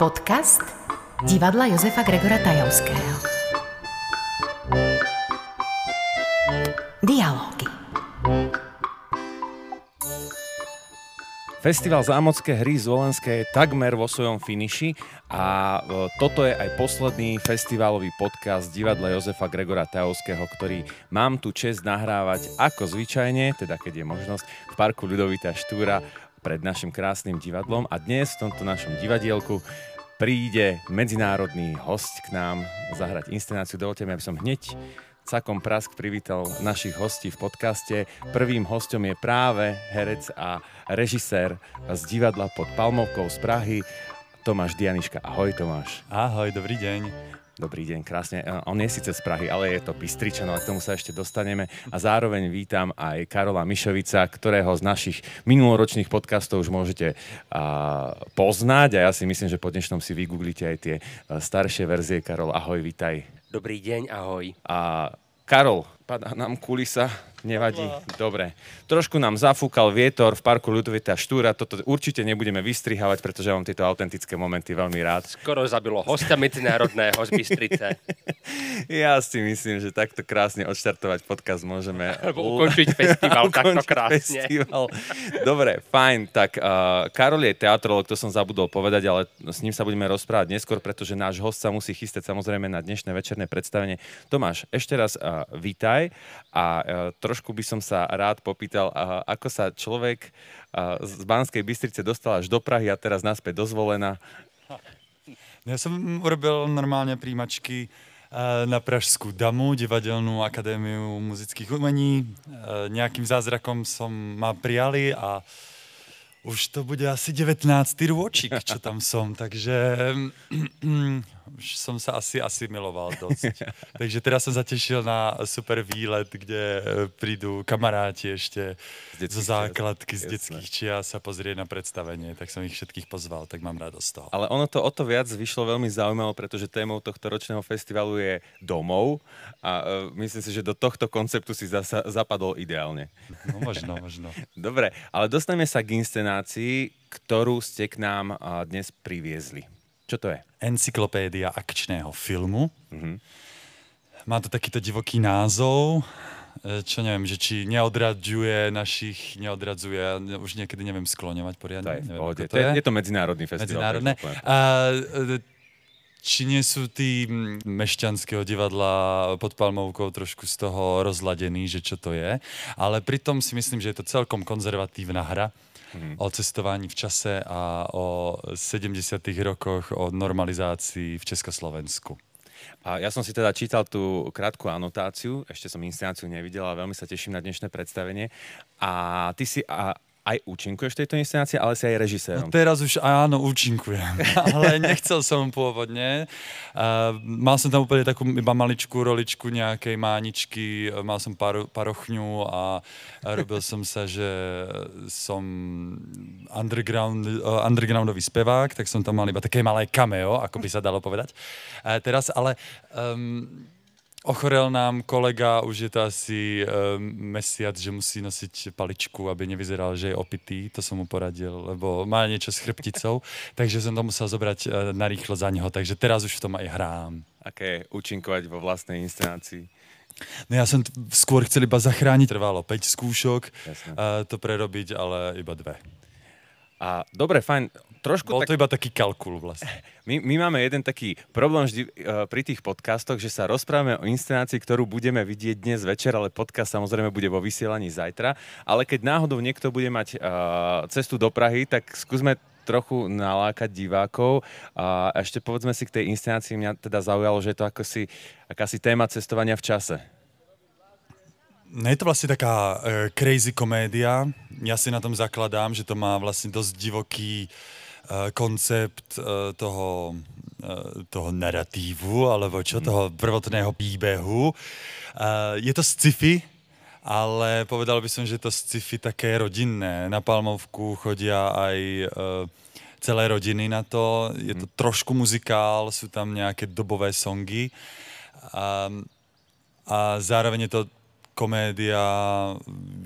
Podcast divadla Josefa Gregora Tajovského. Dialógy. Festival Zámocké hry z Volenské je takmer vo svojom finiši a e, toto je aj posledný festivalový podcast divadla Jozefa Gregora Tajovského, ktorý mám tu čest nahrávať ako zvyčajne, teda keď je možnosť, v parku Ľudovita Štúra pred našim krásnym divadlom a dnes v tomto našom divadielku príde medzinárodný host k nám zahrať inscenáciu. Dovolte mi, aby som hneď Cakom Prask privítal našich hostí v podcaste. Prvým hostom je práve herec a režisér z divadla pod Palmovkou z Prahy, Tomáš Dianiška. Ahoj Tomáš. Ahoj, dobrý deň. Dobrý deň, krásne. On je síce z Prahy, ale je to Bystričan, ale k tomu sa ešte dostaneme. A zároveň vítam aj Karola Mišovica, ktorého z našich minuloročných podcastov už môžete uh, poznať. A ja si myslím, že po dnešnom si vygooglite aj tie uh, staršie verzie. Karol, ahoj, vítaj. Dobrý deň, ahoj. A Karol, padá nám kulisa, nevadí. Dobre. Trošku nám zafúkal vietor v parku Ľudovita Štúra, toto určite nebudeme vystrihávať, pretože mám tieto autentické momenty veľmi rád. Skoro zabilo hosta medzinárodného z Bystrice. Ja si myslím, že takto krásne odštartovať podcast môžeme. Alebo ukončiť festival takto Ukončiť krásne. festival. Dobre, fajn. Tak uh, Karol je teatrolog, to som zabudol povedať, ale s ním sa budeme rozprávať neskôr, pretože náš host sa musí chystať samozrejme na dnešné večerné predstavenie. Tomáš, ešte raz uh, vítaj a uh, trošku by som sa rád popýtal, ako sa človek z Banskej Bystrice dostal až do Prahy a teraz naspäť dozvolená. Já jsem urobil normálně príjmačky eh, na Pražskou damu, divadelnú akadémiu muzických umení. Eh, Nějakým zázrakom som ma prijali a už to bude asi 19. rôčik, čo tam som, takže už som sa asi asimiloval dosť. Takže teraz som zatešil na super výlet, kde eh, prídu kamaráti ešte Z zo základky z čias, detských čias sa pozrieť na predstavenie, tak som ich všetkých pozval, tak mám radosť z toho. Ale ono to o to viac vyšlo veľmi zaujímavé, pretože témou tohto ročného festivalu je domov a uh, myslím si, že do tohto konceptu si zasa, zapadol ideálne. No možno, možno. Dobre, ale dostaneme sa k inscenácii, ktorú ste k nám uh, dnes priviezli. Čo to je? Encyklopédia akčného filmu. Mhm. Má to takýto divoký názov, e, čo neviem, že či neodradzuje našich, neodradzuje, ja už niekedy neviem skloňovať poriadne. To je neviem, pohode. To je, je to medzinárodný festival. Medzinárodné. A, e, či nie sú tí mešťanského divadla pod Palmovkou trošku z toho rozladení, že čo to je. Ale pritom si myslím, že je to celkom konzervatívna hra Mhm. o cestovaní v čase a o 70. rokoch, o normalizácii v Československu. A ja som si teda čítal tú krátku anotáciu, ešte som inscenáciu nevidel, ale veľmi sa teším na dnešné predstavenie. A ty si a, aj účinkuješ v tejto inscenácii, ale si aj režisérom. No teraz už áno, účinkujem, ale nechcel som pôvodne. Uh, mal som tam úplne takú iba maličkú roličku nejakej máničky, mal som paro, parochňu a, robil som sa, že som underground, uh, undergroundový spevák, tak som tam mal iba také malé cameo, ako by sa dalo povedať. Uh, teraz ale um, Ochorel nám kolega, už je to asi um, mesiac, že musí nosiť paličku, aby nevyzeral, že je opitý. To som mu poradil, lebo má niečo s chrbticou, takže som to musel zobrať uh, narýchlo za neho. Takže teraz už v tom aj hrám. Aké je účinkovať vo vlastnej inscenácii? No ja som t- skôr chcel iba zachrániť, trvalo 5 skúšok Jasné. uh, to prerobiť, ale iba dve. A dobre, fajn. Trošku Bol tak... to iba taký kalkul vlastne. My, my máme jeden taký problém vždy uh, pri tých podcastoch, že sa rozprávame o inscenácii, ktorú budeme vidieť dnes večer, ale podcast samozrejme bude vo vysielaní zajtra. Ale keď náhodou niekto bude mať uh, cestu do Prahy, tak skúsme trochu nalákať divákov. A ešte povedzme si k tej inscenácii, mňa teda zaujalo, že je to ako si, akási téma cestovania v čase. No je to vlastne taká uh, crazy komédia. Ja si na tom zakladám, že to má vlastne dosť divoký koncept uh, toho, uh, toho narratívu, alebo čo, toho prvotného príbehu. Je to sci-fi, ale povedal by som, že to sci-fi také rodinné. Na Palmovku chodia aj celé rodiny na to. Je to trošku muzikál, sú tam nejaké dobové songy. Um, a zároveň je to komédia,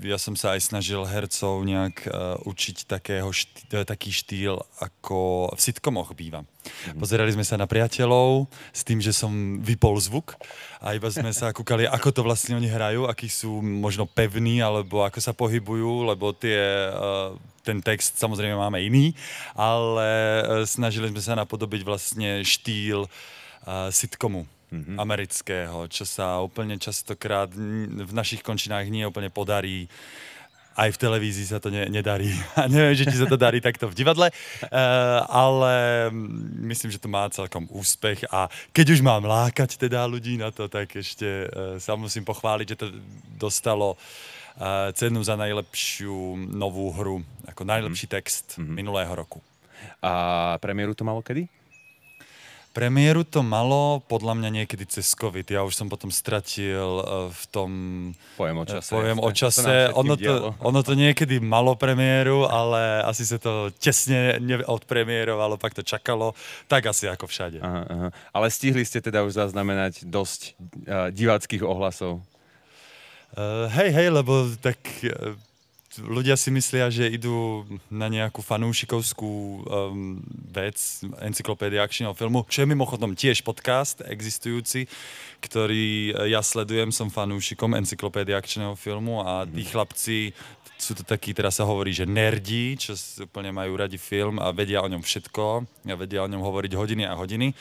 ja som sa aj snažil hercov nejak uh, učiť takého št- taký štýl, ako v sitcomoch býva. Mm-hmm. Pozerali sme sa na priateľov s tým, že som vypol zvuk a iba sme sa kúkali, ako to vlastne oni hrajú, akí sú možno pevní, alebo ako sa pohybujú, lebo tie, uh, ten text samozrejme máme iný, ale uh, snažili sme sa napodobiť vlastne štýl uh, sitcomu mm-hmm. amerického, čo sa úplne častokrát v našich končinách nie úplne podarí. Aj v televízii sa to ne, nedarí. A neviem, že či sa to darí takto v divadle, uh, ale myslím, že to má celkom úspech a keď už mám lákať teda ľudí na to, tak ešte uh, sa musím pochváliť, že to dostalo uh, cenu za najlepšiu novú hru, ako najlepší mm-hmm. text mm-hmm. minulého roku. A premiéru to malo kedy? Premiéru to malo podľa mňa niekedy cez COVID. Ja už som potom stratil uh, v tom... Pojem o čase. Pojem o čase. Ono to, ono to niekedy malo premiéru, ale asi sa to tesne odpremiérovalo, pak to čakalo. Tak asi ako všade. Aha, aha. Ale stihli ste teda už zaznamenať dosť uh, diváckých ohlasov? Uh, hej, hej, lebo tak... Uh, ľudia si myslia, že idú na nejakú fanúšikovskú um, vec, encyklopédia akčného filmu, čo je mimochodom tiež podcast existujúci, ktorý eh, ja sledujem, som fanúšikom encyklopédia akčného filmu a tí mhm. chlapci sú to takí, teraz sa hovorí, že nerdi, čo úplne majú radi film a vedia o ňom všetko a vedia o ňom hovoriť hodiny a hodiny.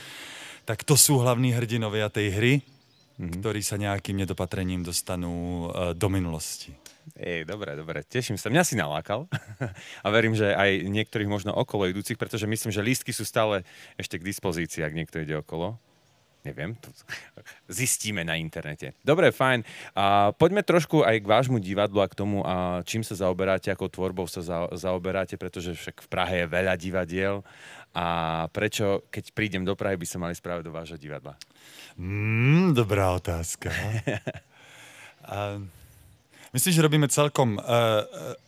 Tak to sú hlavní hrdinovia tej hry, mm-hmm. ktorí sa nejakým nedopatrením dostanú uh, do minulosti. Ej, dobre, dobre, teším sa. Mňa si nalákal a verím, že aj niektorých možno okolo idúcich, pretože myslím, že lístky sú stále ešte k dispozícii, ak niekto ide okolo. Neviem, to zistíme na internete. Dobre, fajn. A poďme trošku aj k vášmu divadlu a k tomu, a čím sa zaoberáte, ako tvorbou sa za, zaoberáte, pretože však v Prahe je veľa divadiel. A prečo, keď prídem do Prahy, by sa mali správať do vášho divadla? Mm, dobrá otázka. um... Myslím, že robíme celkom uh, uh,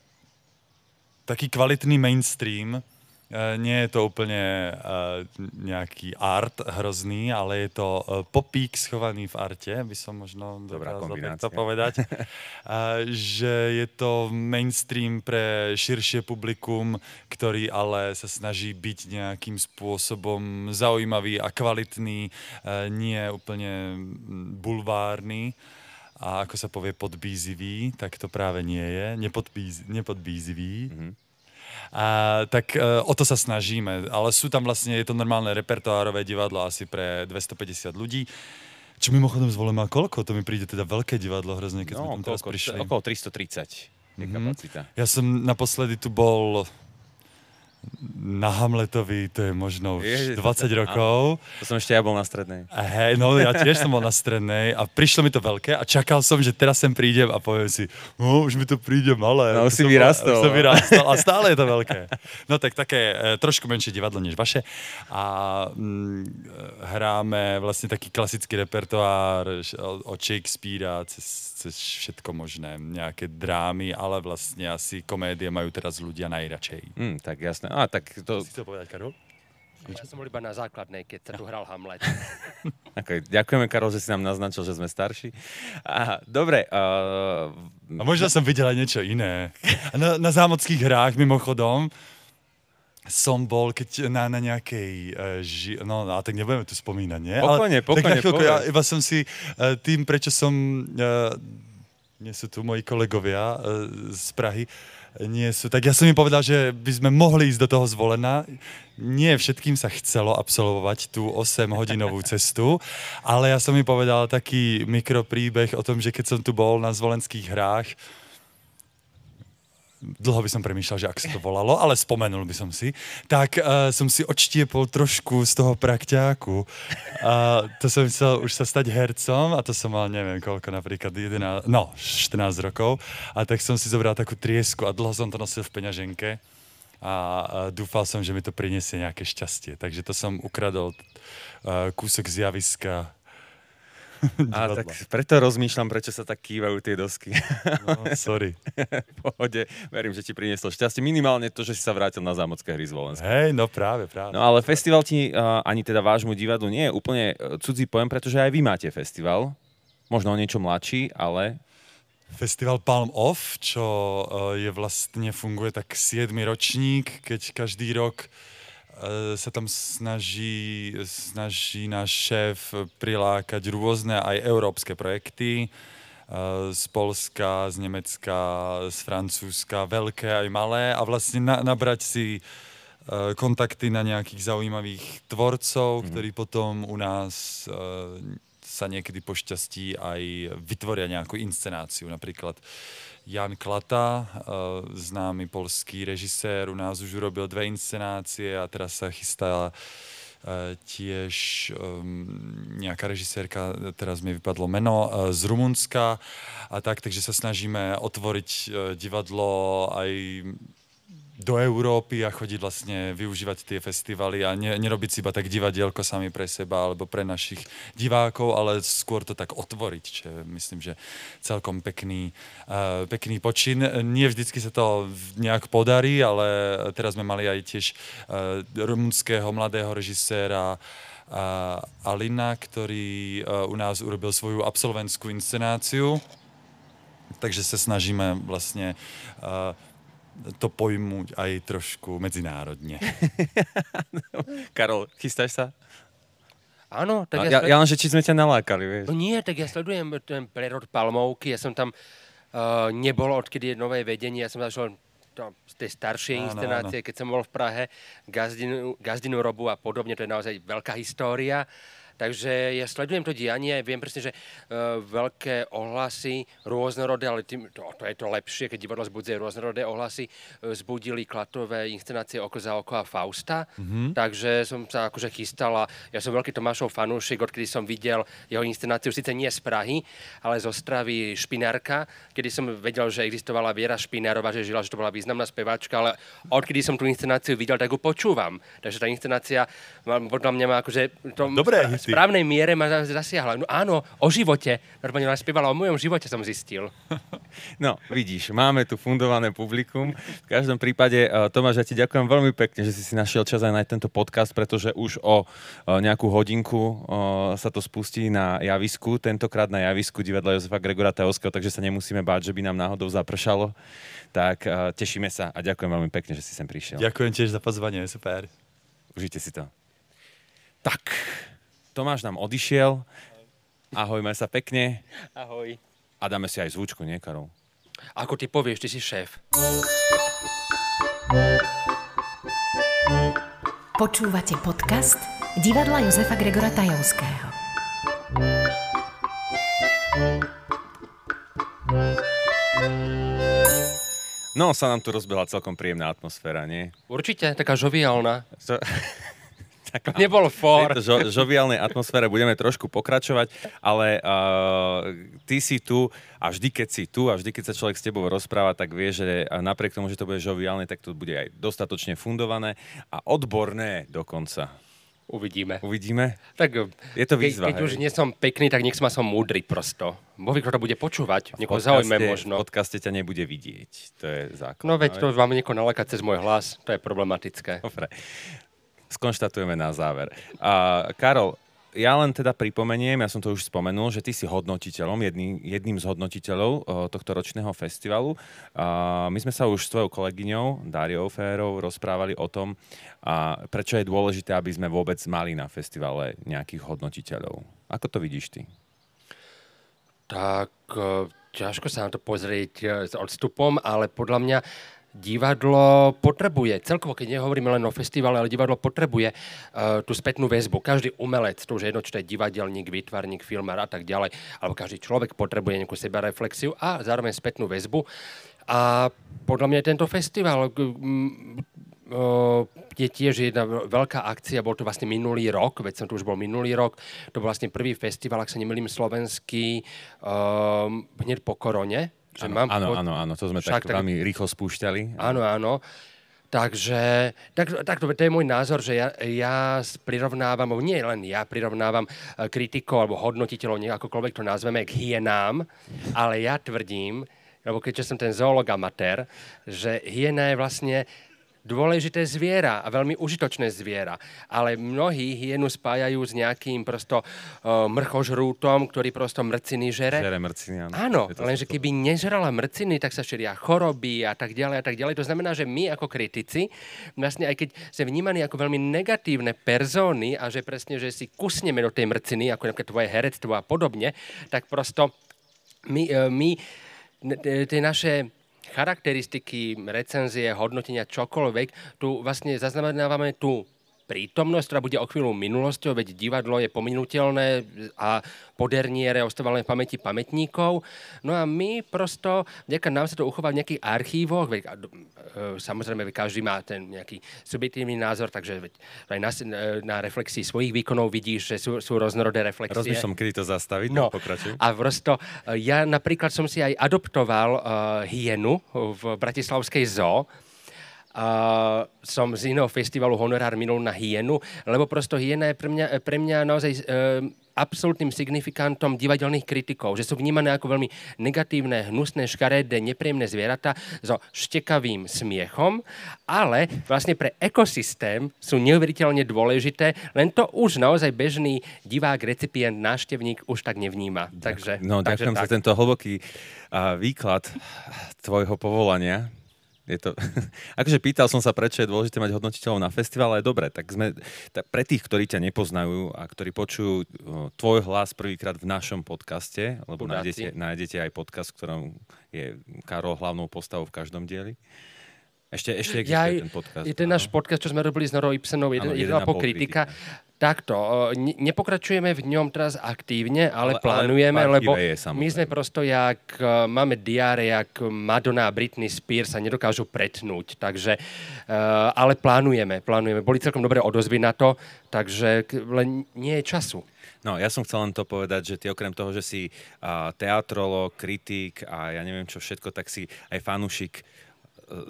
taký kvalitný mainstream. Uh, nie je to úplne uh, nejaký art hrozný, ale je to uh, popík schovaný v arte, by som možno dokázal to povedať. uh, že je to mainstream pre širšie publikum, ktorý ale sa snaží byť nejakým spôsobom zaujímavý a kvalitný, uh, nie úplne bulvárny a ako sa povie podbízivý, tak to práve nie je, Nepodbíz, nepodbízivý. Mm-hmm. A, tak e, o to sa snažíme, ale sú tam vlastne, je to normálne repertoárové divadlo asi pre 250 ľudí. Čo mimochodom zvolé má koľko? To mi príde teda veľké divadlo hrozne, keď no, sme tam teraz prišli. Okolo 330 je mm-hmm. kapacita. Ja som naposledy tu bol na Hamletovi to je možno už Ježiš, 20 rokov. To som ešte ja bol na strednej. A hej, no ja tiež som bol na strednej a prišlo mi to veľké a čakal som, že teraz sem prídem a poviem si, no už mi to príde malé. No už si vyrastol. Už som vyrastol a stále je to veľké. No tak také e, trošku menšie divadlo než vaše a mm, hráme vlastne taký klasický repertoár od Shakespearea cez, cez všetko možné, nejaké drámy, ale vlastne asi komédie majú teraz ľudia najradšej. Mm, tak jasné. A tak to... Si chcel povedať, Karol? Ja som bol iba na základnej, keď sa tu hral Hamlet. okay, ďakujeme, Karol, že si nám naznačil, že sme starší. A, dobre. Uh... A možno som videl aj niečo iné. Na, na zámodských hrách, mimochodom, som bol, keď na, na nejakej, uh, ži- no a tak nebudeme tu spomínať, nie? Pokojne, pokojne, tak ja, iba som si uh, tým, prečo som, uh, nie sú tu moji kolegovia uh, z Prahy, nie sú. Tak ja som im povedal, že by sme mohli ísť do toho zvolená. Nie všetkým sa chcelo absolvovať tú 8-hodinovú cestu, ale ja som im povedal taký mikropríbeh o tom, že keď som tu bol na zvolenských hrách, dlho by som premýšľal, že ak sa to volalo, ale spomenul by som si, tak uh, som si odštiepol trošku z toho prakťáku. A to som chcel už sa stať hercom a to som mal neviem koľko, napríklad 11, no 14 rokov. A tak som si zobral takú triesku a dlho som to nosil v peňaženke a, a dúfal som, že mi to prinesie nejaké šťastie. Takže to som ukradol uh, kúsok zjaviska A tak preto rozmýšľam, prečo sa tak kývajú tie dosky. No, sorry. Pohode, verím, že ti prinieslo šťastie. Minimálne to, že si sa vrátil na zámocké hry z Volenska. Hej, no práve, práve. No ale festival ti uh, ani teda vášmu divadlu nie je úplne cudzí pojem, pretože aj vy máte festival. Možno o niečo mladší, ale Festival Palm Off, čo uh, je vlastne funguje tak 7. ročník, keď každý rok sa tam snaží, snaží náš šéf prilákať rôzne aj európske projekty uh, z Polska, z Nemecka, z Francúzska, veľké aj malé a vlastne na, nabrať si uh, kontakty na nejakých zaujímavých tvorcov, mm. ktorí potom u nás sa niekedy pošťastí aj vytvoria nejakú inscenáciu. Napríklad Jan Klata, eh, známy polský režisér, u nás už urobil dve inscenácie a teraz sa chystá eh, tiež um, nejaká režisérka, teraz mi vypadlo meno, uh, z Rumunska. A tak, takže sa snažíme otvoriť divadlo aj do Európy a chodiť vlastne využívať tie festivaly a ne, nerobiť si iba tak divadielko sami pre seba alebo pre našich divákov, ale skôr to tak otvoriť, čo myslím, že celkom pekný, uh, pekný počin. Nie vždycky sa to nejak podarí, ale teraz sme mali aj tiež uh, rumunského mladého režiséra uh, Alina, ktorý uh, u nás urobil svoju absolventskú inscenáciu. Takže sa snažíme vlastne uh, to pojmuť aj trošku medzinárodne. Karol, chystáš sa? Áno, tak ja, ja len, že či sme ťa nalákali, vieš. No nie, tak ja sledujem ten prerod Palmovky, ja som tam uh, nebol, odkedy je nové vedenie, ja som zašiel to, z tej staršej inscenácie, keď som bol v Prahe, Gazdinu, Gazdinu robu a podobne, to je naozaj veľká história. Takže ja sledujem to dianie, viem presne, že uh, veľké ohlasy, rôznorodé, ale tým, to, to je to lepšie, keď divadlo zbudzuje rôznorodé ohlasy, uh, zbudili klatové inscenácie Oko za oko a Fausta, mm-hmm. takže som sa akože chystala. Ja som veľký Tomášov fanúšik, odkedy som videl jeho inscenáciu, síce nie z Prahy, ale z Ostravy Špinárka, kedy som vedel, že existovala Viera Špinárová, že žila, že to bola významná speváčka, ale odkedy som tú inscenáciu videl, tak ju počúvam. Takže tá inscenácia podľa mňa má akože... To, Dobré, správnej miere ma zasiahla. No áno, o živote. Normálne ona spievala o mojom živote, som zistil. No, vidíš, máme tu fundované publikum. V každom prípade, uh, Tomáš, ja ti ďakujem veľmi pekne, že si si našiel čas aj na tento podcast, pretože už o uh, nejakú hodinku uh, sa to spustí na javisku, tentokrát na javisku divadla Jozefa Gregora Teoského, takže sa nemusíme báť, že by nám náhodou zapršalo. Tak tešíme sa a ďakujem veľmi pekne, že si sem prišiel. Ďakujem tiež za pozvanie, super. Užite si to. Tak, Tomáš nám odišiel. Ahojme sa pekne. Ahoj. A dáme si aj zvučku, nie, Karol? Ako ty povieš, ty si šéf. Počúvate podcast divadla Jozefa Gregora Tajovského. No, sa nám tu rozbehla celkom príjemná atmosféra, nie? Určite, taká žoviálna. To nebol for. V žo, žoviálnej atmosfére budeme trošku pokračovať, ale uh, ty si tu a vždy, keď si tu a vždy, keď sa človek s tebou rozpráva, tak vie, že napriek tomu, že to bude žoviálne, tak to bude aj dostatočne fundované a odborné dokonca. Uvidíme. Uvidíme? Tak je to výzva, Keď, keď už nie som pekný, tak nech ma som múdry prosto. Boh kto to bude počúvať. Niekoho zaujme možno. V podcaste ťa nebude vidieť. To je základ. No veď to vám niekoho nalekať cez môj hlas. To je problematické. Dobre skonštatujeme na záver. A Karol, ja len teda pripomeniem, ja som to už spomenul, že ty si hodnotiteľom, jedný, jedným z hodnotiteľov o, tohto ročného festivalu. A my sme sa už s tvojou kolegyňou Dáriou Férov rozprávali o tom, a prečo je dôležité, aby sme vôbec mali na festivale nejakých hodnotiteľov. Ako to vidíš ty? Tak e, ťažko sa na to pozrieť e, s odstupom, ale podľa mňa divadlo potrebuje, celkovo keď nehovoríme len o festivale, ale divadlo potrebuje uh, tú spätnú väzbu. Každý umelec, to už je jedno, či to je divadelník, výtvarník, filmár a tak ďalej, alebo každý človek potrebuje nejakú sebareflexiu a zároveň spätnú väzbu. A podľa mňa tento festival je tiež jedna veľká akcia, bol to vlastne minulý rok, veď som tu už bol minulý rok, to bol vlastne prvý festival, ak sa nemýlim, slovenský, um, hneď po korone, že áno, mám áno, áno, áno, to sme tak, tak veľmi rýchlo spúšťali. Áno, áno. Takže tak, tak to, to je môj názor, že ja, ja prirovnávam, nie len ja prirovnávam eh, kritikov alebo hodnotiteľov, akokoľvek to nazveme, k hienám, ale ja tvrdím, lebo keďže som ten zoolog amatér, že hiena je vlastne dôležité zviera a veľmi užitočné zviera. Ale mnohí hyenu spájajú s nejakým prosto uh, mrchožrútom, ktorý prosto mrciny žere. Žere mrciny, áno. Áno, lenže keby nežrala mrciny, tak sa šíria choroby a tak ďalej a tak ďalej. To znamená, že my ako kritici, vlastne aj keď sme vnímaní ako veľmi negatívne persóny a že presne, že si kusneme do tej mrciny, ako napríklad tvoje herectvo a podobne, tak prosto my, e, my tie naše charakteristiky, recenzie, hodnotenia, čokoľvek, tu vlastne zaznamenávame tú prítomnosť, ktorá bude o chvíľu minulosťou, veď divadlo je pominutelné a poderniere ostávali v pamäti pamätníkov. No a my prosto, vďaka nám sa to uchová v nejakých archívoch, veď, e, samozrejme každý má ten nejaký subjektívny názor, takže veď, aj na, na reflexii svojich výkonov vidíš, že sú, sú rôznorodé reflexie. Rozmýšľam, kedy to zastaviť, no, pokračuj. A prosto, ja napríklad som si aj adoptoval uh, hyenu v Bratislavskej zoo, Uh, som z iného festivalu Honorár minul na hyenu, lebo prosto hyena je pre mňa, pre mňa naozaj uh, absolútnym signifikantom divadelných kritikov, že sú vnímané ako veľmi negatívne, hnusné, škaredé, nepríjemné zvieratá so štekavým smiechom, ale vlastne pre ekosystém sú neuveriteľne dôležité, len to už naozaj bežný divák, recipient, návštevník už tak nevníma. Takže, no, takže ďakujem tak. za tento hlboký uh, výklad tvojho povolania je to, akože pýtal som sa, prečo je dôležité mať hodnotiteľov na festival, ale dobre, tak sme, tak pre tých, ktorí ťa nepoznajú a ktorí počujú tvoj hlas prvýkrát v našom podcaste, lebo nájdete, nájdete aj podcast, v ktorom je Karol hlavnou postavou v každom dieli. Ešte, ešte existuje ja, ten podcast. Je ten náš podcast, čo sme robili s Norou Ibsenou, jeden, jedna po kritika. kritika Takto, nepokračujeme v ňom teraz aktívne, ale, ale plánujeme, ale lebo je, my sme prosto jak, e, máme diáre, jak Madonna a Britney Spears sa nedokážu pretnúť, takže, uh, ale plánujeme, plánujeme. Boli celkom dobré odozvy na to, takže len nie je času. No, ja som chcel len to povedať, že ty okrem toho, že si uh, teatrolog, kritik a ja neviem čo všetko, tak si aj fanúšik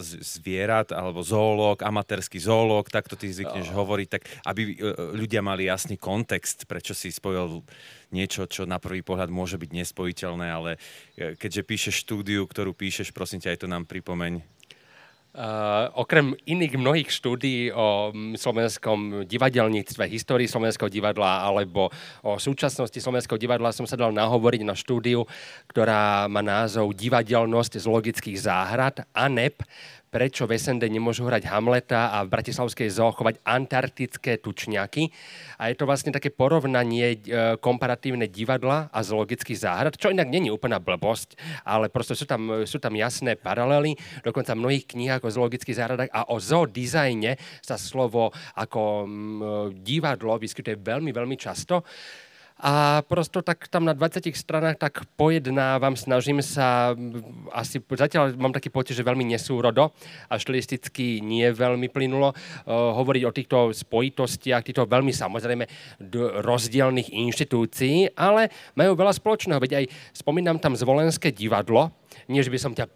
zvierat, alebo zoológ, amatérsky zoológ, takto ty zvykneš oh. hovoriť, tak aby e, ľudia mali jasný kontext, prečo si spojil niečo, čo na prvý pohľad môže byť nespojiteľné, ale e, keďže píšeš štúdiu, ktorú píšeš, prosím ťa, aj to nám pripomeň. Uh, okrem iných mnohých štúdií o mm, slovenskom divadelníctve, histórii slovenského divadla alebo o súčasnosti slovenského divadla som sa dal nahovoriť na štúdiu, ktorá má názov Divadelnosť z logických záhrad, ANEP, prečo v SND nemôžu hrať Hamleta a v Bratislavskej zoo chovať antarktické tučňaky. A je to vlastne také porovnanie e, komparatívne divadla a zoologických záhrad, čo inak není úplná blbosť, ale proste sú tam, sú tam jasné paralely. Dokonca v mnohých knihách o zoologických záhradách a o zoodizajne sa slovo ako mm, divadlo vyskytuje veľmi, veľmi často. A prosto tak tam na 20 stranách tak pojednávam, snažím sa, asi zatiaľ mám taký pocit, že veľmi nesúrodo a štilisticky nie veľmi plynulo uh, hovoriť o týchto spojitostiach, týchto veľmi samozrejme d- rozdielných inštitúcií, ale majú veľa spoločného. Veď aj spomínam tam Zvolenské divadlo, nie, že by som, ťa,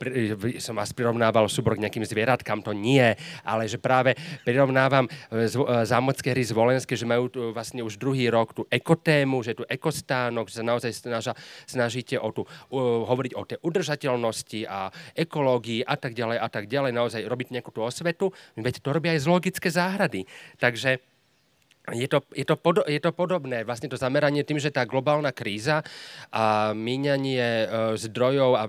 som vás prirovnával súbor k nejakým zvieratkám, to nie, ale že práve prirovnávam e, e, zámocké hry z Volenské, že majú tu vlastne už druhý rok tú ekotému, že tu ekostánok, že sa naozaj snaža, snažíte o tú, uh, hovoriť o tej udržateľnosti a ekológii a tak ďalej a tak ďalej, naozaj robiť nejakú tú osvetu, veď to robia aj zoologické záhrady. Takže je to, je, to podo, je to podobné, vlastne to zameranie tým, že tá globálna kríza a míňanie e, zdrojov a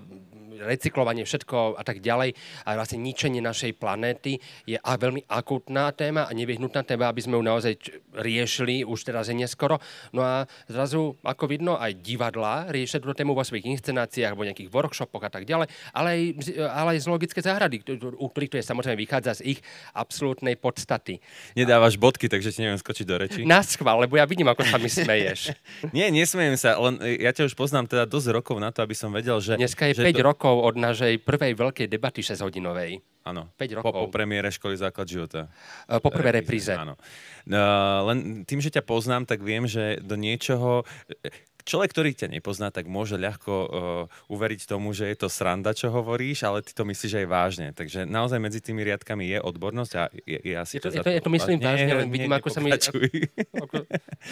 recyklovanie, všetko a tak ďalej a vlastne ničenie našej planéty je a veľmi akutná téma a nevyhnutná téma, aby sme ju naozaj riešili, už teraz je neskoro. No a zrazu, ako vidno, aj divadlá riešia túto tému vo svojich inscenáciách, alebo nejakých workshopoch a tak ďalej, ale aj, ale aj zoologické záhrady, u ktorých to je samozrejme vychádza z ich absolútnej podstaty. Nedávaš bodky, takže ti neviem skočiť do reči. Na schvál, lebo ja vidím, ako sa mi smeješ. Nie, nesmejem sa, len ja ťa už poznám teda dosť rokov na to, aby som vedel, že... Dneska je že 5 to... rokov rokov od našej prvej veľkej debaty 6-hodinovej. Áno. 5 rokov. Po, po premiére školy základ života. Po prvej repríze. Áno. Uh, len tým, že ťa poznám, tak viem, že do niečoho... človek, ktorý ťa nepozná, tak môže ľahko uh, uveriť tomu, že je to sranda, čo hovoríš, ale ty to myslíš aj vážne. Takže naozaj medzi tými riadkami je odbornosť a je, je asi je to, je to, je to myslím nie, vážne, len vidím, ako sa mi... Ako,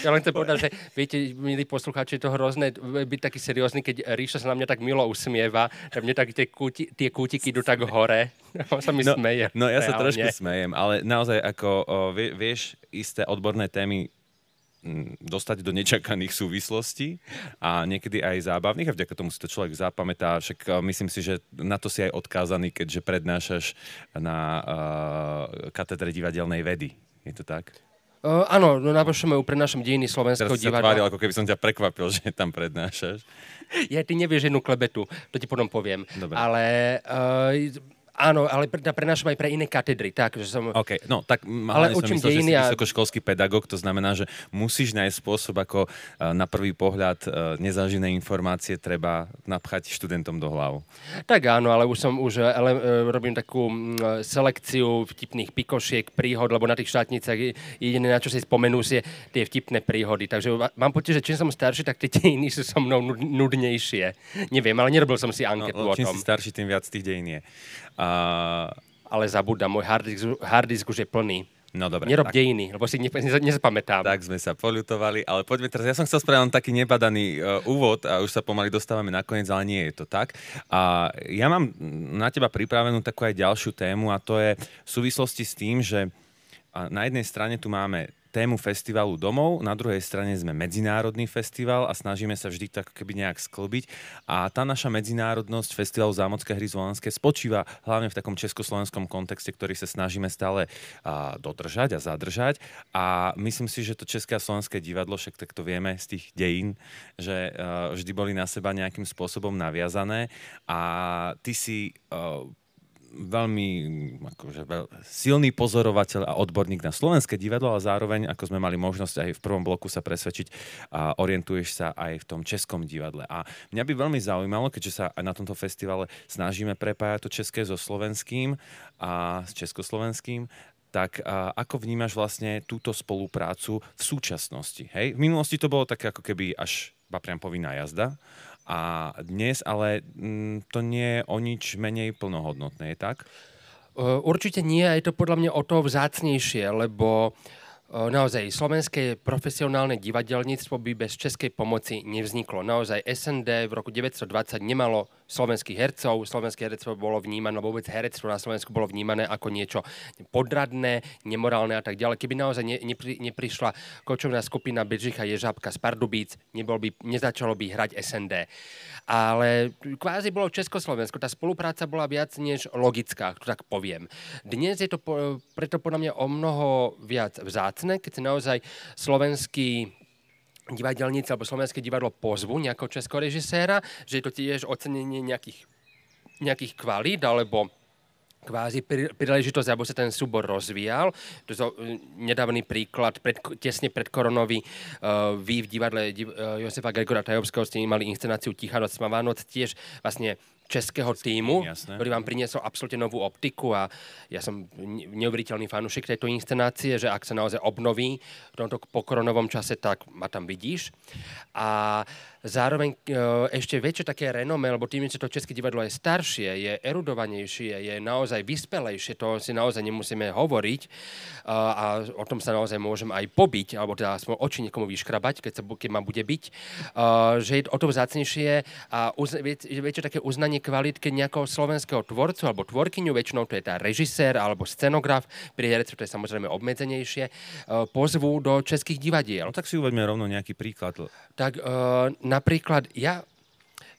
ja len chcem povedať, že viete, milí poslucháči, je to hrozné byť taký seriózny, keď Ríša sa na mňa tak milo usmieva, že mne tak tie, kúti, tie kútiky idú tak hore. On sa mi no, smeje. No ja reálne. sa trošku smejem, ale naozaj ako o, vie, vieš isté odborné témy dostať do nečakaných súvislostí a niekedy aj zábavných a vďaka tomu si to človek zapamätá. Však uh, myslím si, že na to si aj odkázaný, keďže prednášaš na uh, katedre divadelnej vedy. Je to tak? Uh, áno, no na VŠMU prednášam dejiny slovenského Teraz divadla. Teraz ako keby som ťa prekvapil, že tam prednášaš. Ja, ty nevieš jednu klebetu, to ti potom poviem. Dobre. Ale uh, Áno, ale pre, prenášam aj pre iné katedry. Tak, že som... OK, no tak ale učím myslel, že si a... vysokoškolský pedagóg, to znamená, že musíš nájsť spôsob, ako uh, na prvý pohľad uh, nezažiné informácie treba napchať študentom do hlavu. Tak áno, ale už som už ale, uh, robím takú selekciu vtipných pikošiek, príhod, lebo na tých štátnicách jediné, na čo si spomenú, si tie vtipné príhody. Takže mám pocit, že čím som starší, tak tie dejiny sú so mnou nudnejšie. Neviem, ale nerobil som si anketu no, o tom. Čím si starší, tým viac tých dejín je. A... Ale zabudám, môj harddisk, harddisk už je plný. No dobre. Nerob tak. dejiny, lebo si ne, ne, nezapamätám. Tak sme sa poľutovali, ale poďme teraz. Ja som chcel spraviť taký nebadaný uh, úvod a už sa pomaly dostávame na koniec, ale nie je to tak. A ja mám na teba pripravenú takú aj ďalšiu tému a to je v súvislosti s tým, že na jednej strane tu máme tému festivalu domov, na druhej strane sme medzinárodný festival a snažíme sa vždy tak keby nejak sklbiť. A tá naša medzinárodnosť festivalu Zámocké hry Zvolenské spočíva hlavne v takom československom kontexte, ktorý sa snažíme stále a, dodržať a zadržať. A myslím si, že to České a Slovenské divadlo, však tak to vieme z tých dejín, že a, vždy boli na seba nejakým spôsobom naviazané. A ty si a, veľmi akože, veľ, silný pozorovateľ a odborník na slovenské divadlo, ale zároveň, ako sme mali možnosť aj v prvom bloku sa presvedčiť, a orientuješ sa aj v tom českom divadle. A mňa by veľmi zaujímalo, keďže sa na tomto festivale snažíme prepájať to české so slovenským a s československým, tak a, ako vnímaš vlastne túto spoluprácu v súčasnosti? Hej? V minulosti to bolo také ako keby až priam povinná jazda, a dnes ale mm, to nie je o nič menej plnohodnotné, je tak? Určite nie, je to podľa mňa o to vzácnejšie, lebo Naozaj, slovenské profesionálne divadelníctvo by bez českej pomoci nevzniklo. Naozaj, SND v roku 1920 nemalo slovenských hercov. Slovenské herectvo bolo vnímané, vôbec herectvo na Slovensku bolo vnímané ako niečo podradné, nemorálne a tak ďalej. Keby naozaj ne, nepri, neprišla kočovná skupina Bedžicha Ježabka z Pardubíc, nebol by, nezačalo by hrať SND. Ale kvázi bolo Československo. Tá spolupráca bola viac než logická, to tak poviem. Dnes je to po, preto podľa mňa o mnoho viac vzácne, keď sa naozaj slovenský divadelníci alebo Slovenské divadlo pozvu nejakého českého režiséra, že je to tiež ocenenie nejakých, nejakých kvalít alebo kvázi príležitosť, aby sa ten súbor rozvíjal. To je nedávny príklad, pred, tesne pred koronový uh, vy v divadle uh, Josefa Gregora Tajovského ste mali inscenáciu Tichá noc, Vánoc, tiež vlastne českého týmu, Jasné. ktorý vám priniesol absolútne novú optiku a ja som neuveriteľný fanúšik tejto inscenácie, že ak sa naozaj obnoví v tomto pokoronovom čase, tak ma tam vidíš. A zároveň e, ešte väčšie také renome, lebo tým, že to České divadlo je staršie, je erudovanejšie, je naozaj vyspelejšie, to si naozaj nemusíme hovoriť a o tom sa naozaj môžem aj pobiť, alebo teda aspoň oči niekomu vyškrabať, keď, sa, keď ma bude byť, že je o to vzácnejšie a väčšie také uznanie hľadanie kvality nejakého slovenského tvorcu alebo tvorkyňu, väčšinou to je tá režisér alebo scenograf, pri herectve to je samozrejme obmedzenejšie, e, pozvú do českých divadiel. No tak si uvedme rovno nejaký príklad. Tak uh, napríklad ja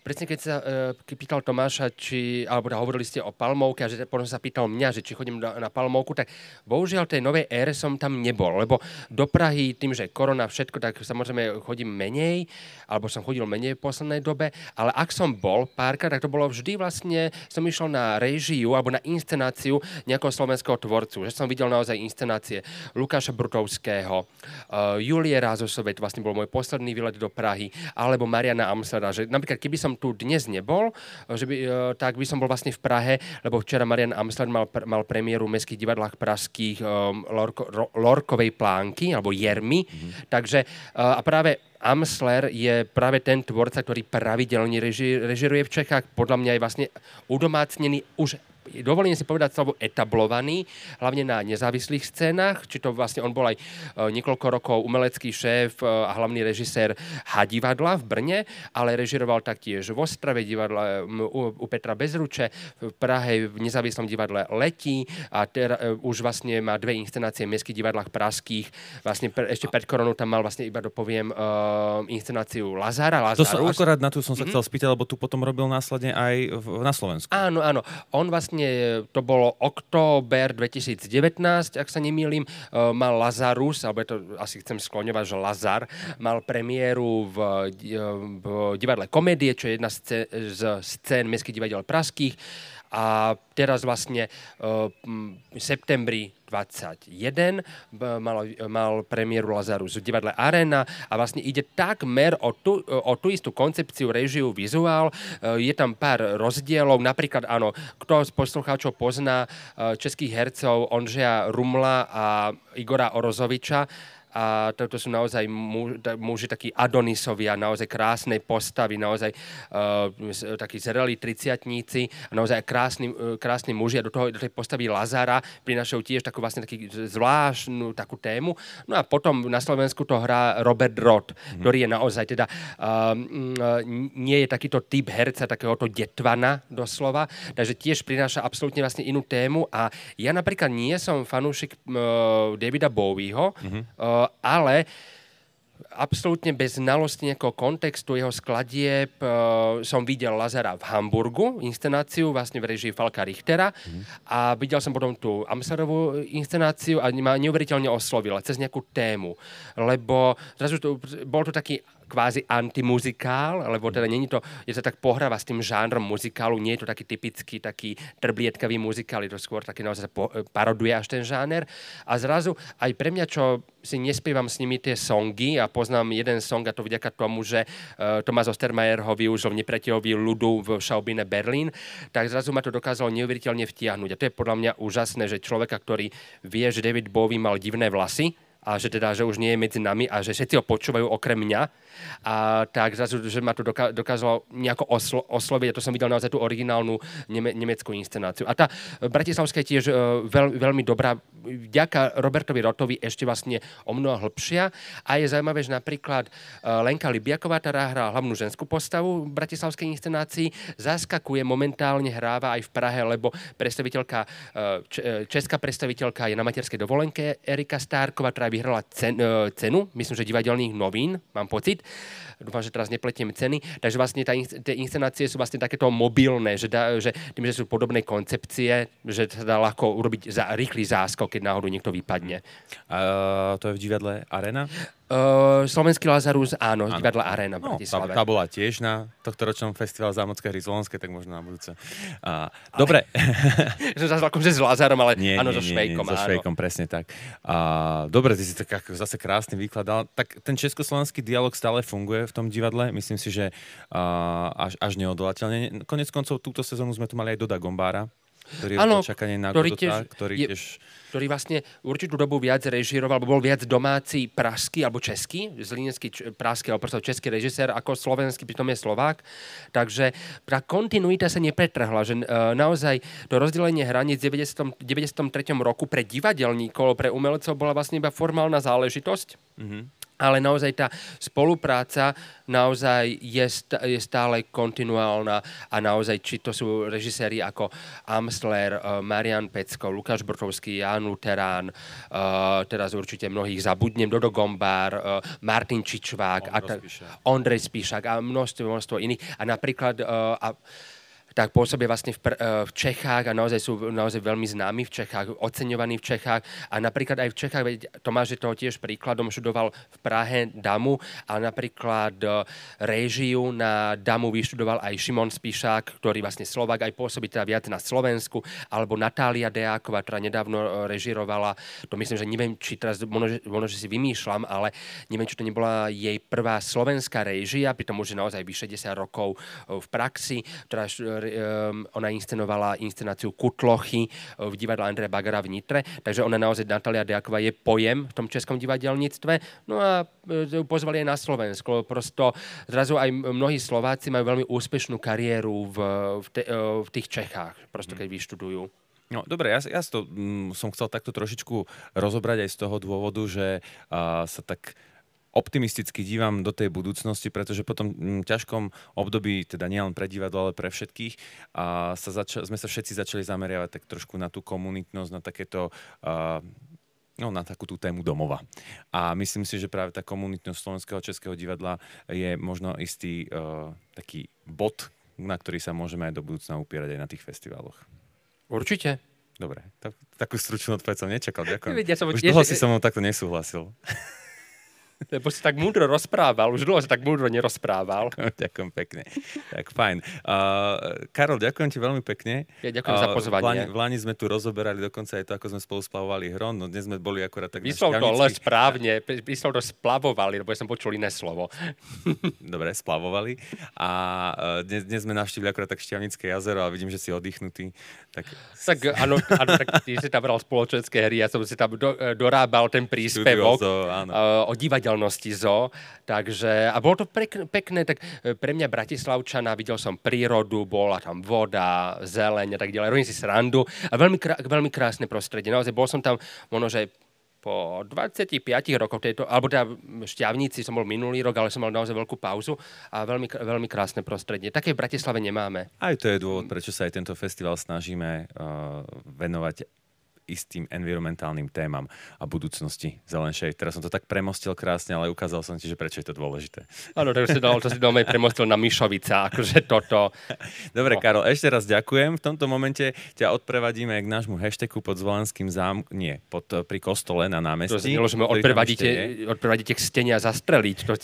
presne keď sa uh, pýtal Tomáša, či, alebo teda hovorili ste o Palmovke a že potom sa pýtal mňa, že či chodím na, na Palmovku, tak bohužiaľ tej novej ére som tam nebol, lebo do Prahy tým, že korona všetko, tak samozrejme chodím menej, alebo som chodil menej v poslednej dobe, ale ak som bol párkrát, tak to bolo vždy vlastne, som išiel na režiu alebo na inscenáciu nejakého slovenského tvorcu, že som videl naozaj inscenácie Lukáša Brutovského, uh, Julie Rázosovej, to vlastne bol môj posledný výlet do Prahy, alebo Mariana Amsera, že napríklad keby som som tu dnes nebol, že by, tak by som bol vlastne v Prahe, lebo včera Marian Amsler mal, mal premiéru v mestských divadlách pražských um, Lorko, Lorkovej plánky, alebo Jermy. Mm-hmm. Takže uh, a práve Amsler je práve ten tvorca, ktorý pravidelne reži, režiruje v Čechách. Podľa mňa je vlastne udomácnený už dovolím si povedať slovo etablovaný, hlavne na nezávislých scénách, či to vlastne on bol aj e, niekoľko rokov umelecký šéf e, a hlavný režisér Hadivadla v Brne, ale režiroval taktiež v Ostrave divadla u Petra Bezruče, v Prahe v nezávislom divadle Letí a ter, e, už vlastne má dve inscenácie v mestských divadlách pražských. Vlastne pre, ešte pred koronou tam mal vlastne iba dopoviem uh, inscenáciu Lazara. Lazarus. To som, akorát na tú som sa mm-hmm. chcel spýtať, lebo tu potom robil následne aj v, na Slovensku. Áno, áno. On vlastne vlastne to bolo október 2019, ak sa nemýlim, e, mal Lazarus, alebo to asi chcem skloňovať, že Lazar, mal premiéru v, e, v divadle Komédie, čo je jedna z scén Mestských divadel pražských a teraz vlastne v septembri 21 mal, mal premiéru Lazarus v divadle Arena a vlastne ide takmer o tú, o tú istú koncepciu, režiu, vizuál. Uh, je tam pár rozdielov, napríklad áno, kto z poslucháčov pozná uh, českých hercov Ondřeja Rumla a Igora Orozoviča, a to, to sú naozaj muži, takí Adonisovia, naozaj krásnej postavy, naozaj uh, takí zrelí triciatníci, naozaj krásni, uh, krásni muži a do, toho, do tej postavy Lazara prinašajú tiež takú vlastne taký zvláštnu takú tému. No a potom na Slovensku to hrá Robert Roth, mm-hmm. ktorý je naozaj teda uh, nie je takýto typ herca, takéhoto detvana doslova, takže tiež prináša absolútne vlastne inú tému a ja napríklad nie som fanúšik uh, Davida Bowieho, mm-hmm. Ale absolútne bez znalosti nejakého kontextu jeho skladieb uh, som videl Lazara v Hamburgu, inscenáciu vlastne v režii Falka Richtera mm. a videl som potom tú Amsterovú inscenáciu a ma neuveriteľne oslovila cez nejakú tému, lebo zrazu to, bol to taký kvázi antimuzikál, lebo teda není to, je to tak pohráva s tým žánrom muzikálu, nie je to taký typický, taký trblietkavý muzikál, je to skôr taký naozaj po, paroduje až ten žáner. A zrazu aj pre mňa, čo si nespievam s nimi tie songy a poznám jeden song a to vďaka tomu, že uh, Thomas Ostermayer ho využil v nepriateľovi ľudu v Schaubine Berlín, tak zrazu ma to dokázalo neuveriteľne vtiahnuť. A to je podľa mňa úžasné, že človeka, ktorý vie, že David Bowie mal divné vlasy, a že teda, že už nie je medzi nami a že všetci ho počúvajú okrem mňa. A tak zrazu, že ma to dokázalo nejako oslo- osloviť a to som videl naozaj tú originálnu neme- nemeckú inscenáciu. A tá bratislavská je tiež uh, veľ- veľmi dobrá, vďaka Robertovi Rotovi ešte vlastne o mnoho hĺbšia. A je zaujímavé, že napríklad uh, Lenka Libiaková, ktorá hrá hlavnú ženskú postavu v bratislavskej inscenácii, zaskakuje momentálne hráva aj v Prahe, lebo predstaviteľka, uh, česká predstaviteľka je na materskej dovolenke Erika Stárková, ktorá vyhrala cen, e, cenu, myslím, že divadelných novín, mám pocit. Dúfam, že teraz nepletiem ceny. Takže vlastne tá, tie inscenácie sú vlastne takéto mobilné, že, da, že tým, že sú podobné koncepcie, že sa dá ľahko urobiť za, rýchly záskok, keď náhodou niekto vypadne. A to je v divadle Arena? Uh, Slovenský Lazarus, áno, áno. divadla Arena v no, tá, tá bola tiež na tohto ročnom festival Zámocké hry Slovenské, tak možno na budúce. Uh, dobre. že zase že s Lazarom, ale nie, áno, nie, so Švejkom. Nie, so Švejkom, presne tak. Uh, dobre, ty si tak ako zase krásny výkladal. Tak ten československý dialog stále funguje v tom divadle. Myslím si, že uh, až, až neodolateľne. Konec koncov túto sezónu sme tu mali aj Doda Gombára, ktorý ano, čakanie na ktorý tiež, ktorý je, tiež ktorý vlastne určitú dobu viac režiroval, alebo bol viac domáci pražský alebo český, zlínecký pražský alebo proste český režisér ako slovenský, pritom je Slovák. Takže tá kontinuita sa nepretrhla, že uh, naozaj to rozdelenie hraníc v 90, 93. roku pre divadelníkov, pre umelcov bola vlastne iba formálna záležitosť. Mm-hmm ale naozaj tá spolupráca naozaj je, st- je stále kontinuálna a naozaj, či to sú režiséri ako Amsler, uh, Marian Pecko, Lukáš Bortovský, Jan Luterán, uh, teraz určite mnohých zabudnem, Dodo Gombár, uh, Martin Čičvák, Ondrej, Spíšak a množstvo, množstvo iných. A napríklad uh, a tak pôsobia vlastne v, v Čechách a naozaj sú naozaj veľmi známi v Čechách, oceňovaní v Čechách a napríklad aj v Čechách, veď Tomáš je toho tiež príkladom, študoval v Prahe Damu a napríklad réžiu na Damu vyštudoval aj Šimon Spišák, ktorý vlastne Slovak aj pôsobí teda viac na Slovensku, alebo Natália Deáková, ktorá nedávno režirovala, to myslím, že neviem, či teraz, možno, že si vymýšľam, ale neviem, či to nebola jej prvá slovenská réžia, pritom už je naozaj vyše 10 rokov v praxi, ktorá Ehm, ona inscenovala inscenáciu Kutlochy eh, v divadle Andreja Bagara v Nitre, takže ona naozaj, Natalia Diaková je pojem v tom českom divadelníctve. No a eh, pozvali aj na Slovensko. Prosto zrazu aj mnohí Slováci majú veľmi úspešnú kariéru v, v, te, eh, v tých Čechách, prosto keď vyštudujú. No dobre, ja, ja to, mm, som chcel takto trošičku rozobrať aj z toho dôvodu, že uh, sa tak optimisticky dívam do tej budúcnosti, pretože po tom mm, ťažkom období, teda nielen pre divadlo, ale pre všetkých, a sa zača- sme sa všetci začali zameriavať tak trošku na tú komunitnosť, na takéto uh, no, na takú tú tému domova. A myslím si, že práve tá komunitnosť Slovenského českého divadla je možno istý uh, taký bod, na ktorý sa môžeme aj do budúcna upierať aj na tých festivaloch. Určite. Dobre, tak, takú stručnú odpoveď som nečakal, ďakujem. Ja som, Už dlho si so mnou takto nesúhlasil. Lebo si tak múdro rozprával, už dlho si tak múdro nerozprával. ďakujem pekne. Tak fajn. Uh, Karol, ďakujem ti veľmi pekne. Ja ďakujem uh, za pozvanie. V Lani, v Lani sme tu rozoberali dokonca aj to, ako sme spolu splavovali hron, no dnes sme boli akorát tak Myslel to ale správne, myslel to splavovali, lebo ja som počul iné slovo. Dobre, splavovali. A uh, dnes, dnes sme navštívili akorát tak Šťavnické jazero a vidím, že si oddychnutý. Tak, tak áno, áno, tak ty si tam bral spoločenské hry, ja som si tam do, e, dorábal ten príspevok Studio, áno. Uh, o divadel viditeľnosti zo. Takže, a bolo to pekné, tak e, pre mňa Bratislavčana, videl som prírodu, bola tam voda, zeleň a tak ďalej. Robím si srandu a veľmi, krá, veľmi krásne prostredie. Naozaj bol som tam možno, že po 25 rokoch tejto, alebo teda šťavníci som bol minulý rok, ale som mal naozaj veľkú pauzu a veľmi, veľmi krásne prostredie. Také v Bratislave nemáme. Aj to je dôvod, prečo sa aj tento festival snažíme uh, venovať istým environmentálnym témam a budúcnosti zelenšej. Teraz som to tak premostil krásne, ale ukázal som ti, že prečo je to dôležité. Áno, to si dal, to si dal premostil na Mišovica, akože toto. Dobre, no. Karol, ešte raz ďakujem. V tomto momente ťa odprevadíme k nášmu hashtagu pod Zvolenským zám... Nie, pod, pri kostole na námestí. To znelo, že odprevadíte, odprevadíte k stene a zastreliť. To...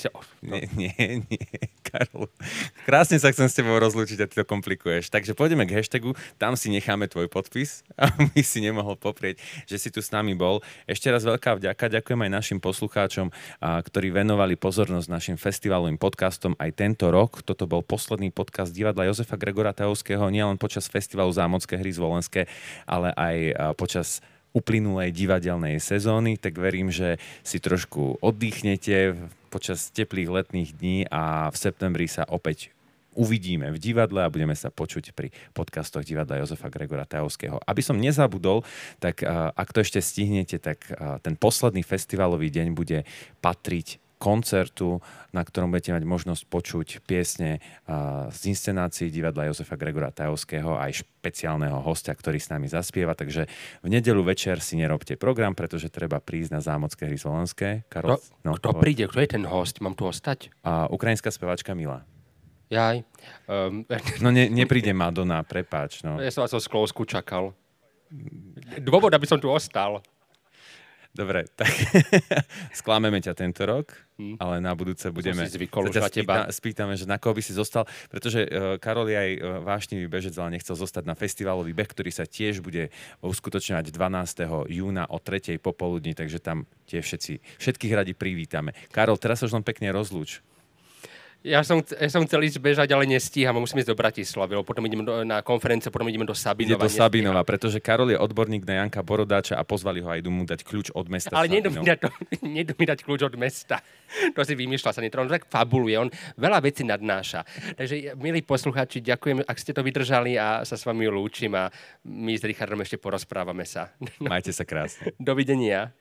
Nie, nie, nie. Karol, krásne sa chcem s tebou rozlúčiť a ty to komplikuješ. Takže pôjdeme k hashtagu, tam si necháme tvoj podpis a my si nemohol po poprieť, že si tu s nami bol. Ešte raz veľká vďaka, ďakujem aj našim poslucháčom, ktorí venovali pozornosť našim festivalovým podcastom aj tento rok. Toto bol posledný podcast divadla Jozefa Gregora Tajovského, nielen počas festivalu Zámocké hry Zvolenské, ale aj počas uplynulej divadelnej sezóny, tak verím, že si trošku oddychnete počas teplých letných dní a v septembri sa opäť uvidíme v divadle a budeme sa počuť pri podcastoch divadla Jozefa Gregora Tajovského. Aby som nezabudol, tak ak to ešte stihnete, tak ten posledný festivalový deň bude patriť koncertu, na ktorom budete mať možnosť počuť piesne z inscenácií divadla Jozefa Gregora Tajovského aj špeciálneho hostia, ktorý s nami zaspieva. Takže v nedelu večer si nerobte program, pretože treba prísť na Zámocké hry Slovenské. Karol, kto, no, kto príde? Kto je ten host? Mám tu ostať? A, ukrajinská spevačka Mila. Jaj. Um, no ne, nepríde Madonna, prepáč. No. Ja som vás o sklovsku čakal. Dôvod, aby som tu ostal. Dobre, tak sklámeme ťa tento rok, hmm. ale na budúce budeme... Si zvykol už na teba. Spýtame, že na koho by si zostal, pretože uh, Karol je aj uh, vášnivý bežec, ale nechcel zostať na festivalový beh, ktorý sa tiež bude uskutočňovať 12. júna o 3. popoludní, takže tam tie všetci, všetkých radi privítame. Karol, teraz sa už len pekne rozlúč. Ja som, ja som chcel ísť bežať, ale nestíham. Musím ísť do Bratislavy, potom idem do, na konferenciu, potom ideme do Sabinova. Ide do Sabinova, pretože Karol je odborník na Janka Borodáča a pozvali ho aj mu dať kľúč od mesta. Ale nedú mi, dať, nedú mi dať kľúč od mesta. To si vymýšľa sa On tak fabuluje, on veľa vecí nadnáša. Takže, milí poslucháči, ďakujem, ak ste to vydržali a sa s vami lúčim a my s Richardom ešte porozprávame sa. Majte sa krásne. Dovidenia.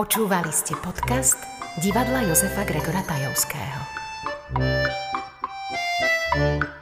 Počúvali ste podcast divadla Jozefa Gregora Tajovského. thank you